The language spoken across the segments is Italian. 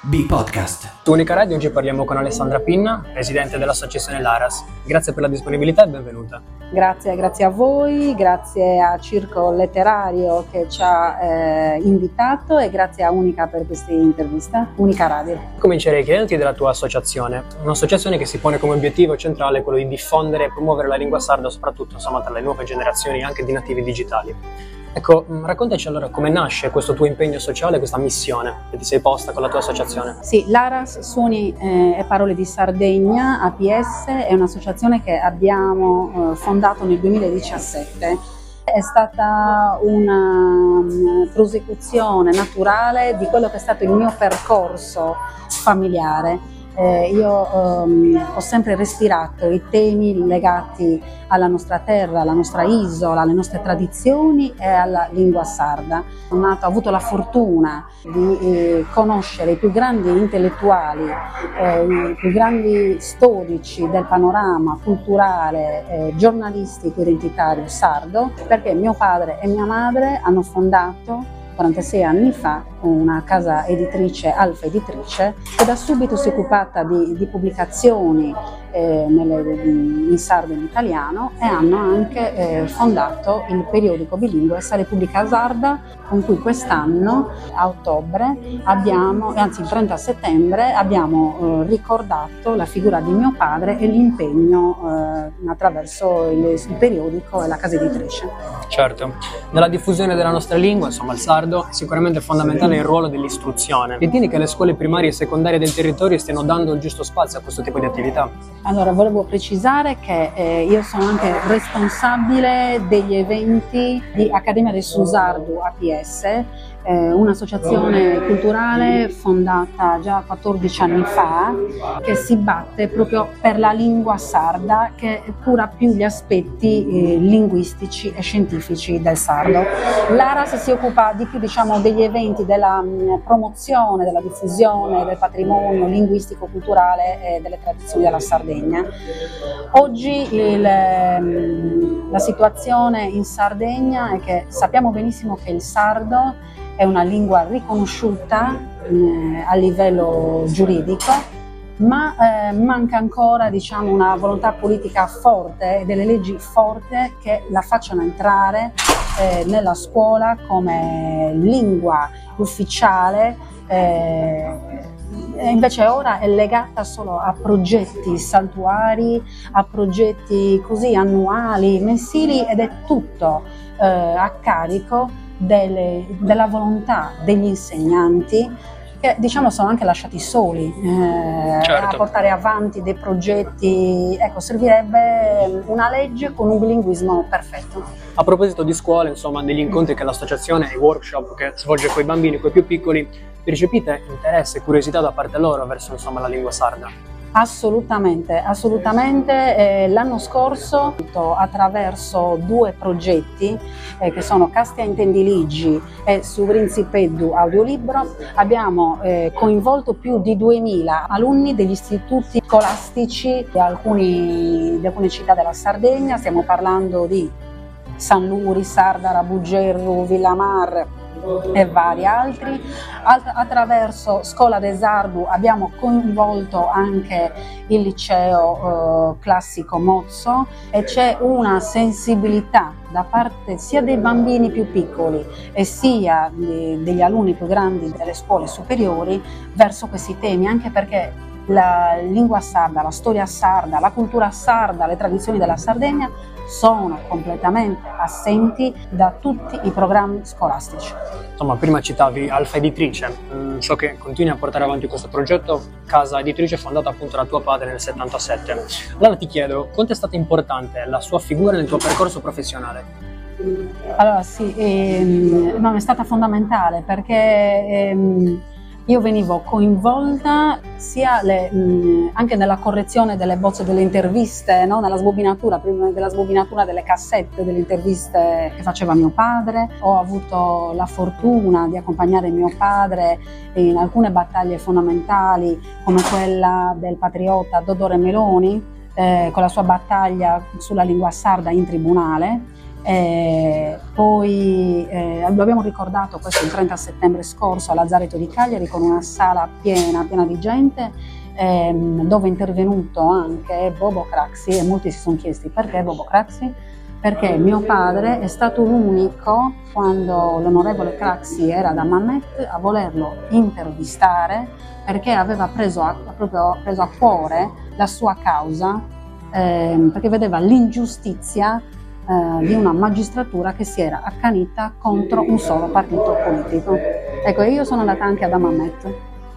B-Podcast. Su Unica Radio oggi parliamo con Alessandra Pinna, presidente dell'associazione Laras. Grazie per la disponibilità e benvenuta. Grazie, grazie a voi, grazie a Circo Letterario che ci ha eh, invitato e grazie a Unica per questa intervista, Unica Radio. Comincerei chiedendoti della tua associazione, un'associazione che si pone come obiettivo centrale quello di diffondere e promuovere la lingua sarda soprattutto insomma, tra le nuove generazioni anche di nativi digitali. Ecco, mm, raccontaci allora come nasce questo tuo impegno sociale, questa missione che ti sei posta con la tua associazione. Sì, l'Aras Suoni eh, e Parole di Sardegna, APS, è un'associazione che abbiamo eh, fondato nel 2017. È stata una um, prosecuzione naturale di quello che è stato il mio percorso familiare eh, io ehm, ho sempre respirato i temi legati alla nostra terra, alla nostra isola, alle nostre tradizioni e alla lingua sarda. Nato, ho avuto la fortuna di eh, conoscere i più grandi intellettuali, eh, i più grandi storici del panorama culturale, eh, giornalistico, identitario sardo, perché mio padre e mia madre hanno fondato 46 anni fa una casa editrice, Alfa Editrice, che da subito si è occupata di, di pubblicazioni eh, nelle, in sardo e in italiano e hanno anche eh, fondato il periodico bilingue Sa Repubblica Sarda con cui quest'anno a ottobre abbiamo, anzi il 30 settembre abbiamo eh, ricordato la figura di mio padre e l'impegno eh, attraverso il, il, periodico e la casa editrice. Certo, nella diffusione della nostra lingua, insomma il sardo, è sicuramente fondamentale il ruolo dell'istruzione. Ritieni che le scuole primarie e secondarie del territorio stiano dando il giusto spazio a questo tipo di attività? Allora, volevo precisare che eh, io sono anche responsabile degli eventi di Accademia del Susardu APS, eh, un'associazione culturale fondata già 14 anni fa che si batte proprio per la lingua sarda che cura più gli aspetti eh, linguistici e scientifici del sardo. L'ARAS si occupa di più diciamo, degli eventi della mm, promozione, della diffusione del patrimonio linguistico-culturale e delle tradizioni della Sardegna. Oggi il, mm, la situazione in Sardegna è che sappiamo benissimo che il sardo è una lingua riconosciuta eh, a livello giuridico, ma eh, manca ancora diciamo, una volontà politica forte e delle leggi forti che la facciano entrare eh, nella scuola come lingua ufficiale. Eh, invece ora è legata solo a progetti saltuari, a progetti così annuali, mensili ed è tutto eh, a carico delle, della volontà degli insegnanti che diciamo sono anche lasciati soli eh, certo. a portare avanti dei progetti. Ecco, servirebbe una legge con un bilinguismo perfetto. A proposito di scuole, insomma, degli incontri che l'associazione e i workshop che svolge con i bambini, con i più piccoli, percepite interesse e curiosità da parte loro verso insomma, la lingua sarda? Assolutamente, assolutamente. Eh, l'anno scorso attraverso due progetti eh, che sono Castia Intendiligi e Suvrinzipeddu Audiolibro abbiamo eh, coinvolto più di 2000 alunni degli istituti scolastici di, alcuni, di alcune città della Sardegna, stiamo parlando di San Luri, Sardara, Buggerru, Villamar, e vari altri. Attraverso Scuola de Sardu abbiamo coinvolto anche il liceo eh, classico Mozzo e c'è una sensibilità da parte sia dei bambini più piccoli e sia degli alunni più grandi delle scuole superiori verso questi temi, anche perché la lingua sarda, la storia sarda, la cultura sarda, le tradizioni della Sardegna sono completamente assenti da tutti i programmi scolastici. Insomma, prima citavi Alfa Editrice, mm, so che continui a portare avanti questo progetto, casa editrice fondata appunto da tuo padre nel 77. Allora ti chiedo, quanto è stata importante la sua figura nel tuo percorso professionale? Allora sì, ehm, no, è stata fondamentale perché ehm, io venivo coinvolta sia le, mh, anche nella correzione delle bozze delle interviste, no? nella sbobinatura, prima della sbobinatura delle cassette delle interviste che faceva mio padre. Ho avuto la fortuna di accompagnare mio padre in alcune battaglie fondamentali come quella del patriota Dodore Meloni, eh, con la sua battaglia sulla lingua sarda in tribunale eh, poi eh, lo abbiamo ricordato questo il 30 settembre scorso a Lazzaretto di Cagliari con una sala piena, piena di gente ehm, dove è intervenuto anche Bobo Craxi e molti si sono chiesti perché Bobo Craxi? Perché mio padre è stato l'unico quando l'onorevole Craxi era da Mamet a volerlo intervistare perché aveva preso a, proprio preso a cuore la sua causa ehm, perché vedeva l'ingiustizia eh, di una magistratura che si era accanita contro un solo partito politico. Ecco, io sono andata anche ad Amamet.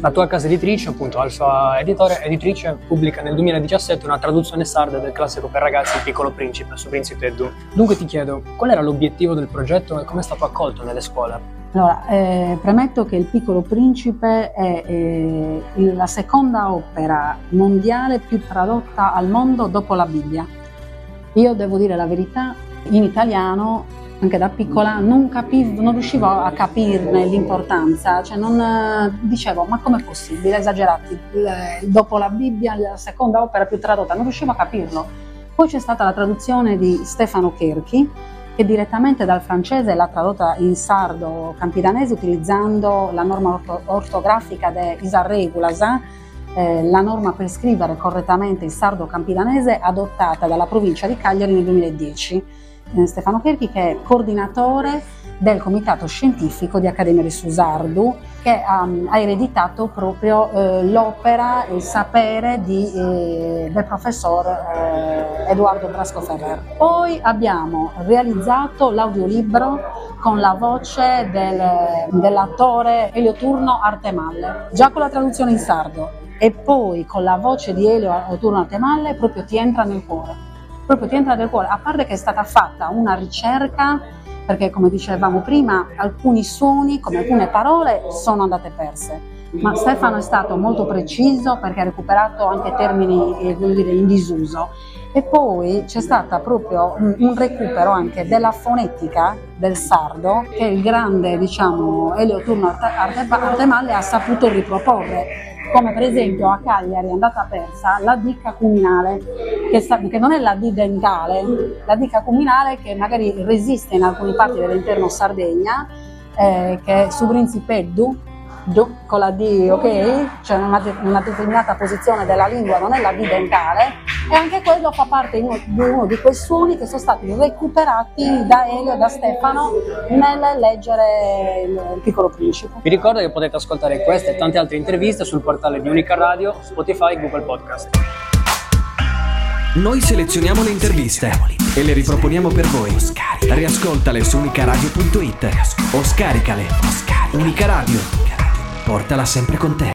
La tua casa editrice, appunto Alfa Editore, editrice, pubblica nel 2017 una traduzione sarda del classico per ragazzi Il piccolo principe, su Principe Edu. Dunque ti chiedo, qual era l'obiettivo del progetto e come è stato accolto nelle scuole? Allora, eh, premetto che Il piccolo principe è eh, la seconda opera mondiale più tradotta al mondo dopo la Bibbia. Io devo dire la verità, in italiano, anche da piccola, non, capivo, non riuscivo a capirne l'importanza, cioè non eh, dicevo ma com'è possibile, esagerati, dopo la Bibbia, la seconda opera più tradotta, non riuscivo a capirlo. Poi c'è stata la traduzione di Stefano Cherchi, che direttamente dal francese l'ha tradotta in sardo campidanese utilizzando la norma ortografica de Isar Regulas, eh, la norma per scrivere correttamente il sardo campidanese adottata dalla provincia di Cagliari nel 2010. Eh, Stefano Cherchi che è coordinatore del comitato scientifico di Accademia di Susardu che um, ha ereditato proprio eh, l'opera e il sapere di, eh, del professor eh, Edoardo Brasco Ferrer. Poi abbiamo realizzato l'audiolibro con la voce del, dell'attore Elio Turno Artemalle, già con la traduzione in sardo e poi con la voce di Elio Turno Artemalle proprio ti entra nel cuore, proprio ti entra nel cuore, a parte che è stata fatta una ricerca perché come dicevamo prima alcuni suoni come alcune parole sono andate perse. Ma Stefano è stato molto preciso perché ha recuperato anche termini eh, dire, in disuso e poi c'è stato proprio un recupero anche della fonetica del sardo che il grande diciamo Elio Turno Artemalle ha saputo riproporre come per esempio a Cagliari è andata persa la D cacuminale, che, che, non è la D dentale, la D cacuminale che magari resiste in alcune parti dell'interno Sardegna, eh, che è su Principeddu, con la D, ok? Cioè una, una, determinata posizione della lingua non è la D dentale e anche quello fa parte di uno, di uno di quei suoni che sono stati recuperati da Elio e da Stefano nel leggere il, Piccolo Principe. Vi ricordo che potete ascoltare queste e tante altre interviste sul portale di Unica Radio, Spotify e Google Podcast. Noi selezioniamo le interviste e le riproponiamo per voi. Riascoltale su unicaradio.it o scaricale. Unica Radio portala sempre con te.